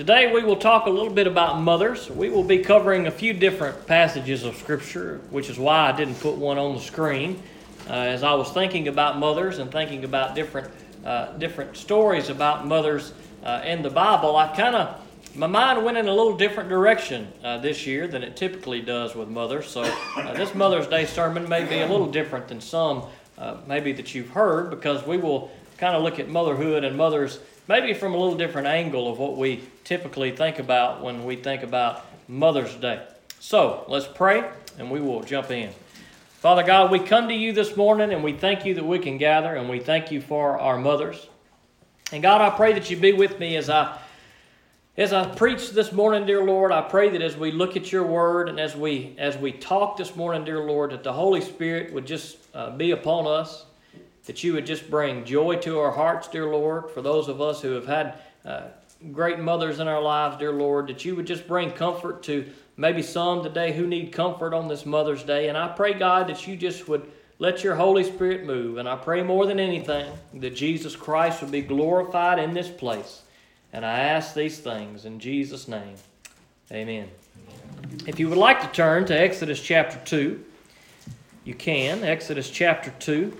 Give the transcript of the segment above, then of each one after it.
Today we will talk a little bit about mothers. We will be covering a few different passages of Scripture, which is why I didn't put one on the screen. Uh, as I was thinking about mothers and thinking about different uh, different stories about mothers uh, in the Bible, I kind of my mind went in a little different direction uh, this year than it typically does with mothers. So uh, this Mother's Day sermon may be a little different than some uh, maybe that you've heard because we will kind of look at motherhood and mothers maybe from a little different angle of what we typically think about when we think about Mother's Day. So let's pray and we will jump in. Father God, we come to you this morning and we thank you that we can gather and we thank you for our mothers. And God, I pray that you be with me as I as I preach this morning, dear Lord, I pray that as we look at your word and as we as we talk this morning, dear Lord, that the Holy Spirit would just uh, be upon us that you would just bring joy to our hearts, dear Lord, for those of us who have had uh, great mothers in our lives, dear Lord, that you would just bring comfort to maybe some today who need comfort on this Mother's Day. And I pray, God, that you just would let your Holy Spirit move. And I pray more than anything that Jesus Christ would be glorified in this place. And I ask these things in Jesus' name. Amen. If you would like to turn to Exodus chapter 2, you can. Exodus chapter 2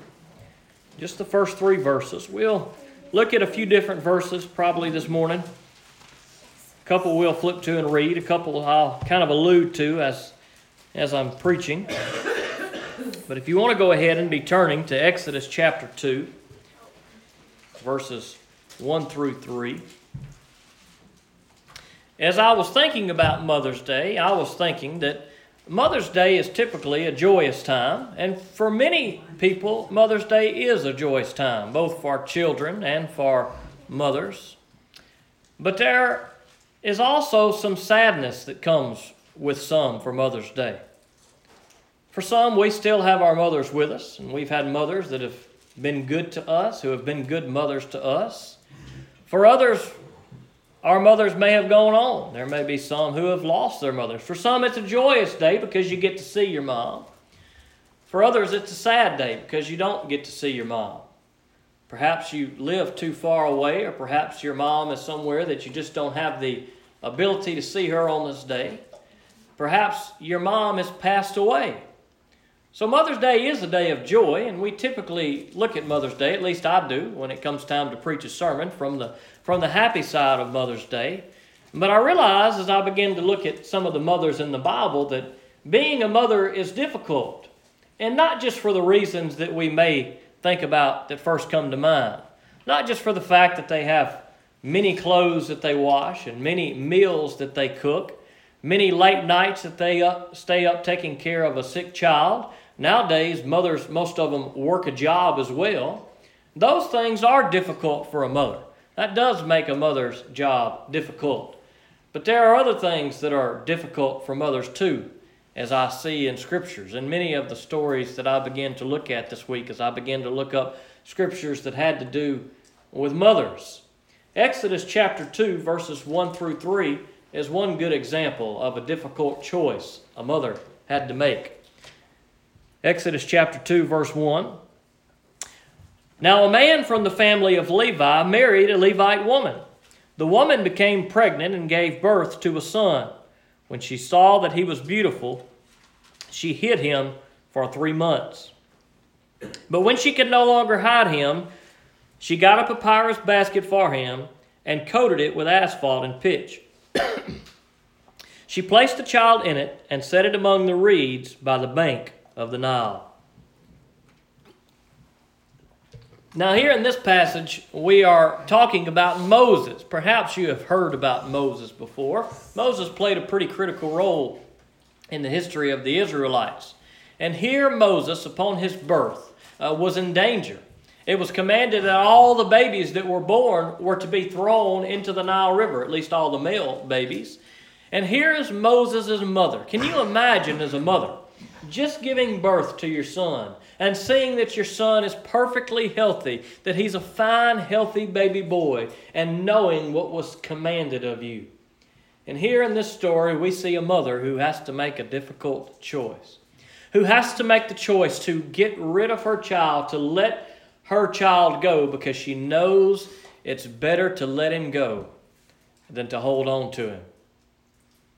just the first three verses. We'll look at a few different verses probably this morning. A couple we'll flip to and read, a couple I'll kind of allude to as, as I'm preaching. But if you want to go ahead and be turning to Exodus chapter 2, verses 1 through 3. As I was thinking about Mother's Day, I was thinking that Mother's Day is typically a joyous time, and for many people, Mother's Day is a joyous time, both for children and for mothers. But there is also some sadness that comes with some for Mother's Day. For some, we still have our mothers with us, and we've had mothers that have been good to us, who have been good mothers to us. For others, our mothers may have gone on. There may be some who have lost their mothers. For some, it's a joyous day because you get to see your mom. For others, it's a sad day because you don't get to see your mom. Perhaps you live too far away, or perhaps your mom is somewhere that you just don't have the ability to see her on this day. Perhaps your mom has passed away. So, Mother's Day is a day of joy, and we typically look at Mother's Day, at least I do, when it comes time to preach a sermon from the from the happy side of Mother's Day. But I realize as I begin to look at some of the mothers in the Bible that being a mother is difficult. And not just for the reasons that we may think about that first come to mind. Not just for the fact that they have many clothes that they wash and many meals that they cook, many late nights that they up, stay up taking care of a sick child. Nowadays, mothers, most of them work a job as well. Those things are difficult for a mother. That does make a mother's job difficult. But there are other things that are difficult for mothers too, as I see in scriptures. And many of the stories that I began to look at this week as I began to look up scriptures that had to do with mothers. Exodus chapter 2, verses 1 through 3 is one good example of a difficult choice a mother had to make. Exodus chapter 2, verse 1. Now, a man from the family of Levi married a Levite woman. The woman became pregnant and gave birth to a son. When she saw that he was beautiful, she hid him for three months. But when she could no longer hide him, she got a papyrus basket for him and coated it with asphalt and pitch. she placed the child in it and set it among the reeds by the bank of the Nile. Now, here in this passage, we are talking about Moses. Perhaps you have heard about Moses before. Moses played a pretty critical role in the history of the Israelites. And here, Moses, upon his birth, uh, was in danger. It was commanded that all the babies that were born were to be thrown into the Nile River, at least all the male babies. And here is Moses' mother. Can you imagine as a mother just giving birth to your son and seeing that your son is perfectly healthy, that he's a fine, healthy baby boy, and knowing what was commanded of you. And here in this story, we see a mother who has to make a difficult choice, who has to make the choice to get rid of her child, to let her child go because she knows it's better to let him go than to hold on to him.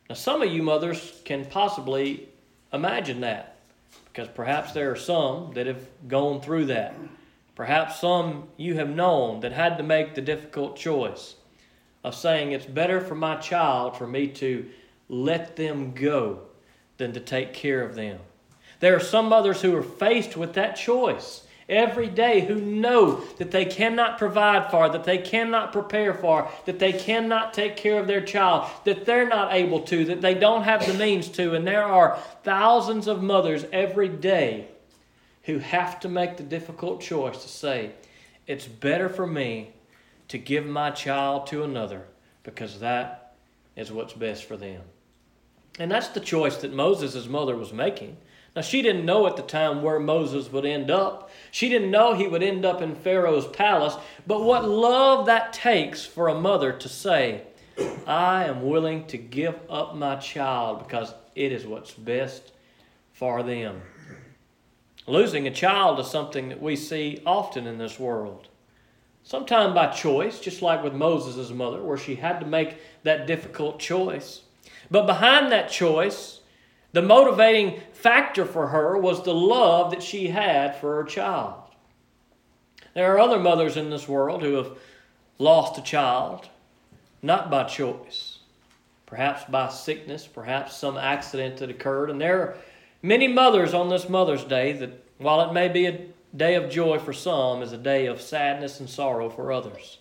Now, some of you mothers can possibly imagine that because perhaps there are some that have gone through that. Perhaps some you have known that had to make the difficult choice of saying it's better for my child for me to let them go than to take care of them. There are some mothers who are faced with that choice every day who know that they cannot provide for, that they cannot prepare for, that they cannot take care of their child, that they're not able to, that they don't have the means to. And there are thousands of mothers every day who have to make the difficult choice to say, it's better for me to give my child to another because that is what's best for them. And that's the choice that Moses' mother was making. Now, she didn't know at the time where Moses would end up. She didn't know he would end up in Pharaoh's palace. But what love that takes for a mother to say, I am willing to give up my child because it is what's best for them. Losing a child is something that we see often in this world. Sometimes by choice, just like with Moses' mother, where she had to make that difficult choice. But behind that choice, the motivating factor for her was the love that she had for her child. There are other mothers in this world who have lost a child, not by choice, perhaps by sickness, perhaps some accident that occurred. And there are many mothers on this Mother's Day that, while it may be a day of joy for some, is a day of sadness and sorrow for others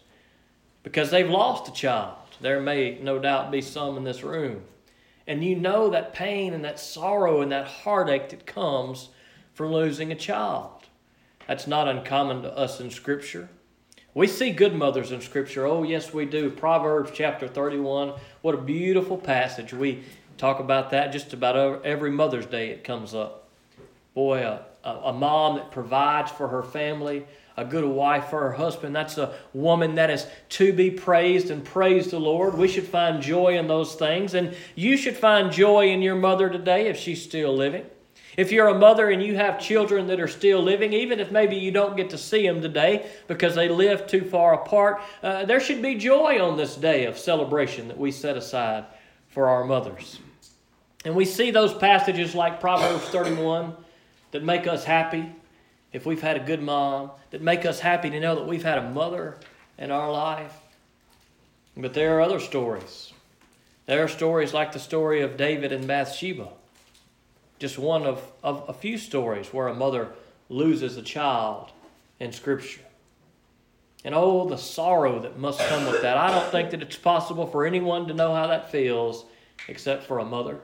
because they've lost a child. There may no doubt be some in this room and you know that pain and that sorrow and that heartache that comes from losing a child. That's not uncommon to us in Scripture. We see good mothers in Scripture. Oh, yes, we do. Proverbs chapter 31. What a beautiful passage. We talk about that just about every Mother's Day it comes up. Boy, a, a mom that provides for her family, a good wife for her husband. That's a woman that is to be praised and praise the Lord. We should find joy in those things. And you should find joy in your mother today if she's still living. If you're a mother and you have children that are still living, even if maybe you don't get to see them today because they live too far apart, uh, there should be joy on this day of celebration that we set aside for our mothers. And we see those passages like Proverbs 31 that make us happy if we've had a good mom, that make us happy to know that we've had a mother in our life. But there are other stories. There are stories like the story of David and Bathsheba. Just one of, of a few stories where a mother loses a child in Scripture. And oh, the sorrow that must come with that. I don't think that it's possible for anyone to know how that feels except for a mother.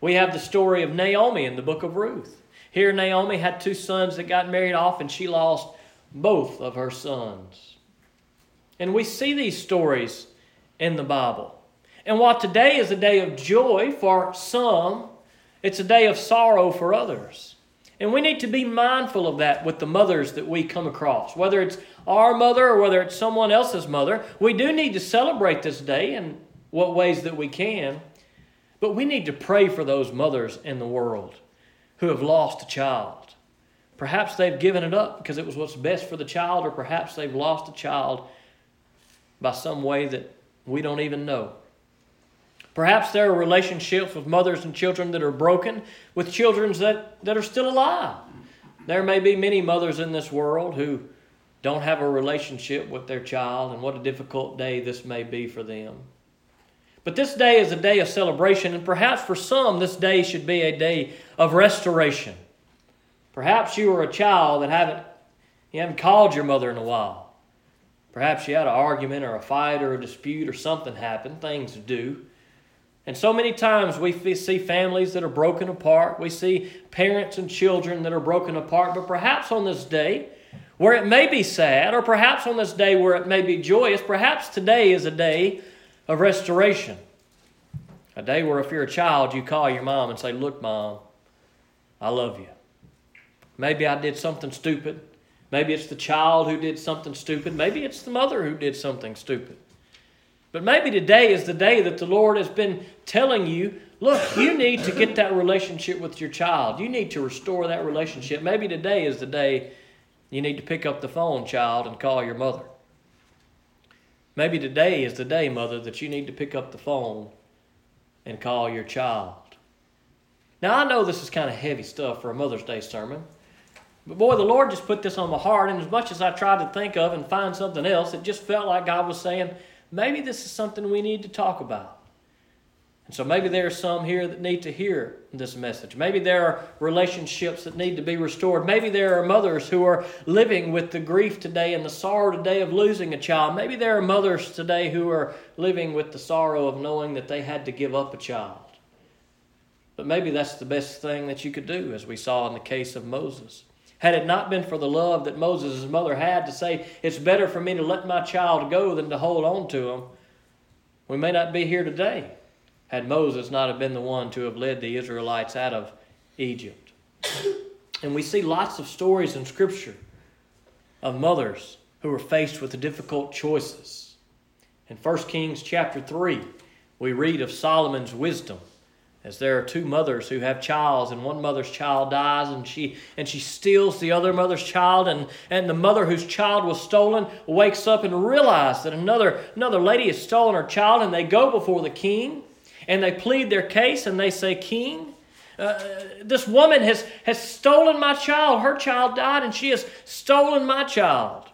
We have the story of Naomi in the book of Ruth. Here, Naomi had two sons that got married off, and she lost both of her sons. And we see these stories in the Bible. And while today is a day of joy for some, it's a day of sorrow for others. And we need to be mindful of that with the mothers that we come across. Whether it's our mother or whether it's someone else's mother, we do need to celebrate this day in what ways that we can. But we need to pray for those mothers in the world who have lost a child. Perhaps they've given it up because it was what's best for the child, or perhaps they've lost a child by some way that we don't even know. Perhaps there are relationships with mothers and children that are broken, with children that, that are still alive. There may be many mothers in this world who don't have a relationship with their child, and what a difficult day this may be for them. But this day is a day of celebration, and perhaps for some, this day should be a day of restoration. Perhaps you were a child that haven't you haven't called your mother in a while. Perhaps you had an argument or a fight or a dispute or something happened. Things do. And so many times we see families that are broken apart. We see parents and children that are broken apart. But perhaps on this day, where it may be sad, or perhaps on this day where it may be joyous, perhaps today is a day of restoration. A day where if you're a child, you call your mom and say, Look, mom, I love you. Maybe I did something stupid. Maybe it's the child who did something stupid. Maybe it's the mother who did something stupid. But maybe today is the day that the Lord has been telling you look, you need to get that relationship with your child. You need to restore that relationship. Maybe today is the day you need to pick up the phone, child, and call your mother. Maybe today is the day, mother, that you need to pick up the phone and call your child. Now, I know this is kind of heavy stuff for a Mother's Day sermon, but boy, the Lord just put this on my heart, and as much as I tried to think of and find something else, it just felt like God was saying, maybe this is something we need to talk about. And so maybe there are some here that need to hear this message. Maybe there are relationships that need to be restored. Maybe there are mothers who are living with the grief today and the sorrow today of losing a child. Maybe there are mothers today who are living with the sorrow of knowing that they had to give up a child. But maybe that's the best thing that you could do, as we saw in the case of Moses. Had it not been for the love that Moses' mother had to say, it's better for me to let my child go than to hold on to him, we may not be here today had Moses not have been the one to have led the Israelites out of Egypt. And we see lots of stories in Scripture of mothers who were faced with difficult choices. In 1 Kings chapter 3, we read of Solomon's wisdom as there are two mothers who have childs and one mother's child dies and she and she steals the other mother's child and, and the mother whose child was stolen wakes up and realizes that another another lady has stolen her child and they go before the king and they plead their case and they say, King, uh, this woman has, has stolen my child. Her child died, and she has stolen my child.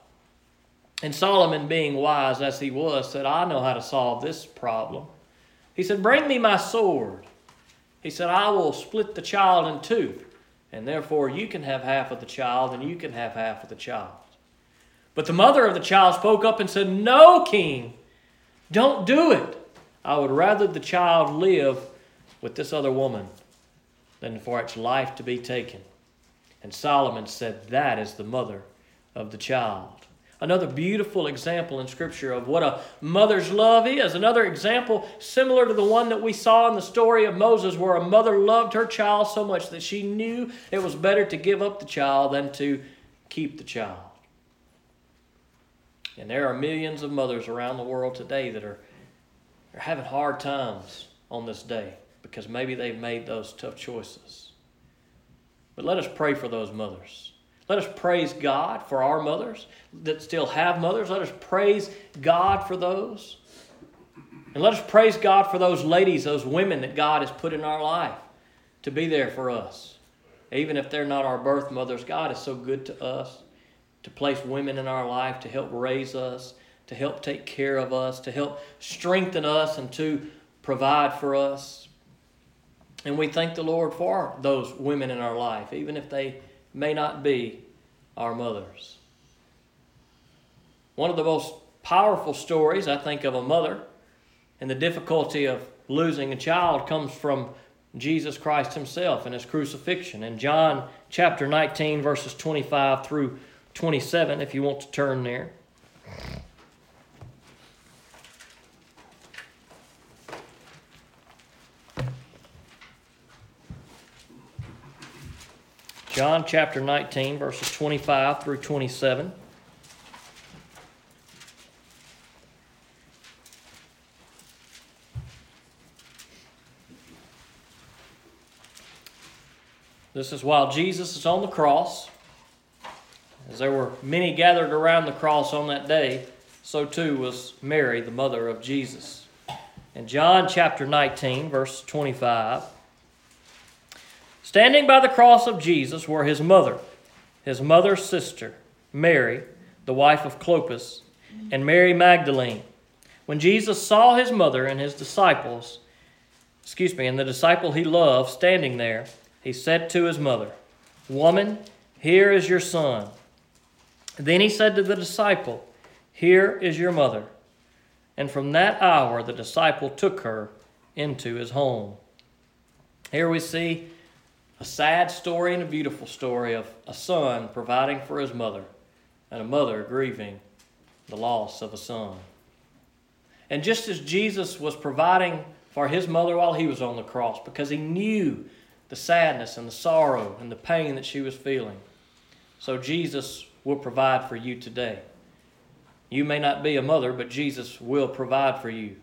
And Solomon, being wise as he was, said, I know how to solve this problem. He said, Bring me my sword. He said, I will split the child in two, and therefore you can have half of the child, and you can have half of the child. But the mother of the child spoke up and said, No, king, don't do it. I would rather the child live with this other woman than for its life to be taken. And Solomon said, That is the mother of the child. Another beautiful example in Scripture of what a mother's love is. Another example similar to the one that we saw in the story of Moses, where a mother loved her child so much that she knew it was better to give up the child than to keep the child. And there are millions of mothers around the world today that are are having hard times on this day because maybe they've made those tough choices. But let us pray for those mothers. Let us praise God for our mothers that still have mothers. Let us praise God for those. And let us praise God for those ladies, those women that God has put in our life to be there for us. Even if they're not our birth mothers, God is so good to us to place women in our life to help raise us, to help take care of us, to help strengthen us, and to provide for us. And we thank the Lord for those women in our life, even if they may not be our mothers. One of the most powerful stories, I think, of a mother and the difficulty of losing a child comes from Jesus Christ Himself and His crucifixion. In John chapter 19, verses 25 through 27, if you want to turn there. John chapter 19, verses 25 through 27. This is while Jesus is on the cross. As there were many gathered around the cross on that day, so too was Mary, the mother of Jesus. In John chapter 19, verse 25. Standing by the cross of Jesus were his mother, his mother's sister, Mary, the wife of Clopas, and Mary Magdalene. When Jesus saw his mother and his disciples, excuse me, and the disciple he loved standing there, he said to his mother, Woman, here is your son. Then he said to the disciple, Here is your mother. And from that hour the disciple took her into his home. Here we see a sad story and a beautiful story of a son providing for his mother and a mother grieving the loss of a son. And just as Jesus was providing for his mother while he was on the cross, because he knew the sadness and the sorrow and the pain that she was feeling, so Jesus will provide for you today. You may not be a mother, but Jesus will provide for you.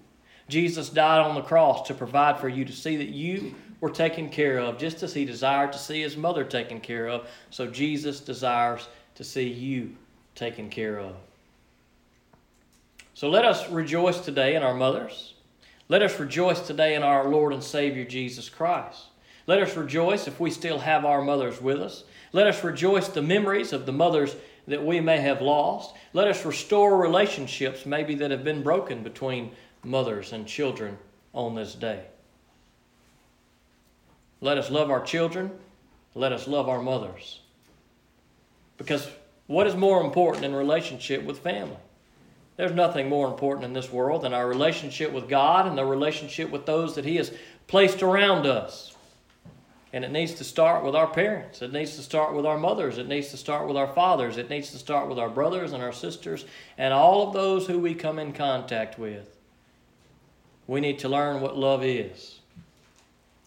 Jesus died on the cross to provide for you to see that you were taken care of, just as he desired to see his mother taken care of. So Jesus desires to see you taken care of. So let us rejoice today in our mothers. Let us rejoice today in our Lord and Savior Jesus Christ. Let us rejoice if we still have our mothers with us. Let us rejoice the memories of the mothers that we may have lost. Let us restore relationships maybe that have been broken between mothers and children on this day. Let us love our children. Let us love our mothers. Because what is more important in relationship with family? There's nothing more important in this world than our relationship with God and the relationship with those that He has placed around us. And it needs to start with our parents. It needs to start with our mothers. It needs to start with our fathers. It needs to start with our brothers and our sisters and all of those who we come in contact with. We need to learn what love is.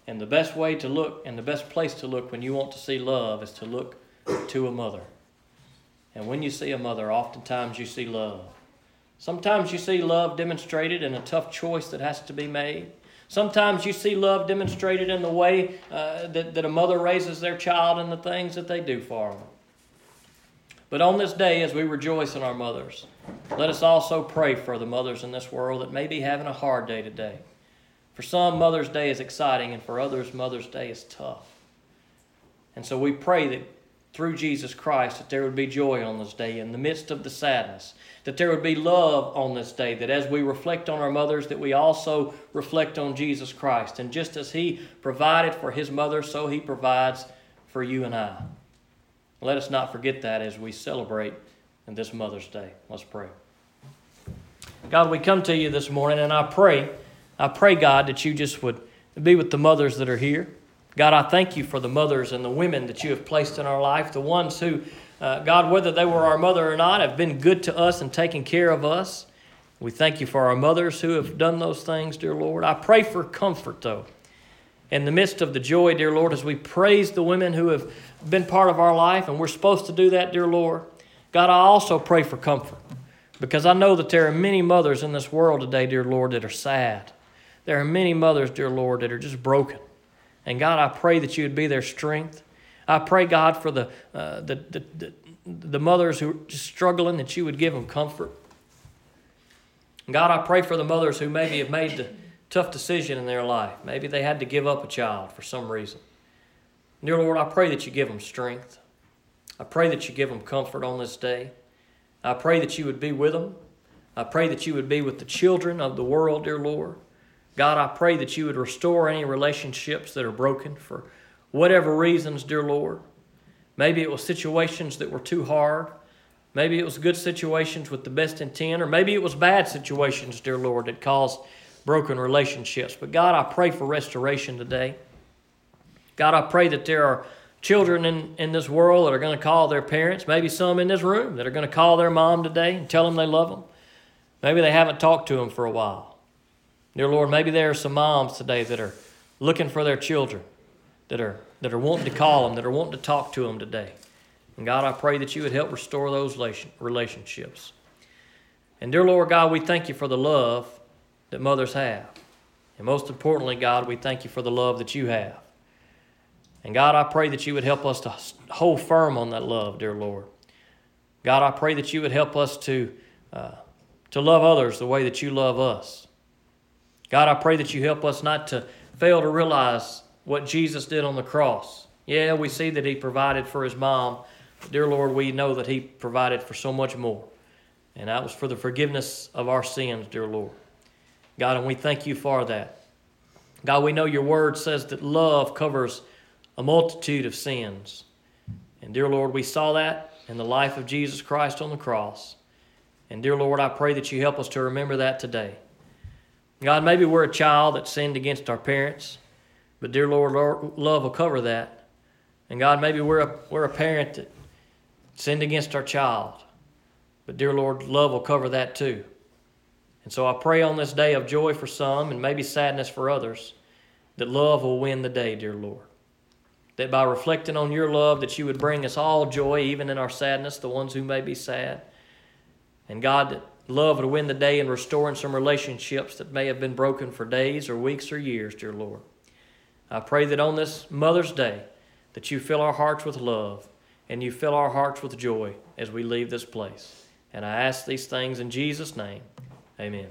And the best way to look and the best place to look when you want to see love is to look to a mother. And when you see a mother, oftentimes you see love. Sometimes you see love demonstrated in a tough choice that has to be made. Sometimes you see love demonstrated in the way uh, that, that a mother raises their child and the things that they do for them. But on this day, as we rejoice in our mothers, let us also pray for the mothers in this world that may be having a hard day today. For some, Mother's Day is exciting, and for others, Mother's Day is tough. And so we pray that through Jesus Christ that there would be joy on this day in the midst of the sadness, that there would be love on this day, that as we reflect on our mothers, that we also reflect on Jesus Christ. And just as He provided for His mother, so He provides for you and I. Let us not forget that as we celebrate in this Mother's Day. Let's pray. God, we come to you this morning, and I pray, I pray, God, that you just would be with the mothers that are here. God, I thank you for the mothers and the women that you have placed in our life, the ones who uh, God, whether they were our mother or not, have been good to us and taken care of us. We thank you for our mothers who have done those things, dear Lord. I pray for comfort, though, in the midst of the joy, dear Lord, as we praise the women who have been part of our life, and we're supposed to do that, dear Lord. God, I also pray for comfort because I know that there are many mothers in this world today, dear Lord, that are sad. There are many mothers, dear Lord, that are just broken. And God, I pray that you would be their strength. I pray, God, for the, uh, the, the, the, the mothers who are just struggling, that you would give them comfort. God, I pray for the mothers who maybe have made the tough decision in their life. Maybe they had to give up a child for some reason. Dear Lord, I pray that you give them strength. I pray that you give them comfort on this day. I pray that you would be with them. I pray that you would be with the children of the world, dear Lord. God, I pray that you would restore any relationships that are broken for whatever reasons, dear Lord. Maybe it was situations that were too hard. Maybe it was good situations with the best intent, or maybe it was bad situations, dear Lord, that caused broken relationships. But God, I pray for restoration today. God, I pray that there are children in, in this world that are going to call their parents, maybe some in this room that are going to call their mom today and tell them they love them. Maybe they haven't talked to them for a while. Dear Lord, maybe there are some moms today that are looking for their children that are, that are wanting to call them, that are wanting to talk to them today. And God, I pray that you would help restore those relationships. And dear Lord God, we thank you for the love that mothers have. And most importantly, God, we thank you for the love that you have. And God, I pray that you would help us to hold firm on that love, dear Lord. God, I pray that you would help us to, uh, to love others the way that you love us. God, I pray that you help us not to fail to realize what Jesus did on the cross. Yeah, we see that he provided for his mom. Dear Lord, we know that he provided for so much more. And that was for the forgiveness of our sins, dear Lord. God, and we thank you for that. God, we know your word says that love covers a multitude of sins. And dear Lord, we saw that in the life of Jesus Christ on the cross. And dear Lord, I pray that you help us to remember that today. God, maybe we're a child that sinned against our parents. But dear Lord, Lord, love will cover that. And God, maybe we're a, we're a parent that sinned against our child. But dear Lord, love will cover that too. And so I pray on this day of joy for some and maybe sadness for others that love will win the day, dear Lord. That by reflecting on your love that you would bring us all joy even in our sadness, the ones who may be sad. And God, that love would win the day in restoring some relationships that may have been broken for days or weeks or years, dear Lord. I pray that on this Mother's Day, that you fill our hearts with love and you fill our hearts with joy as we leave this place. And I ask these things in Jesus' name. Amen.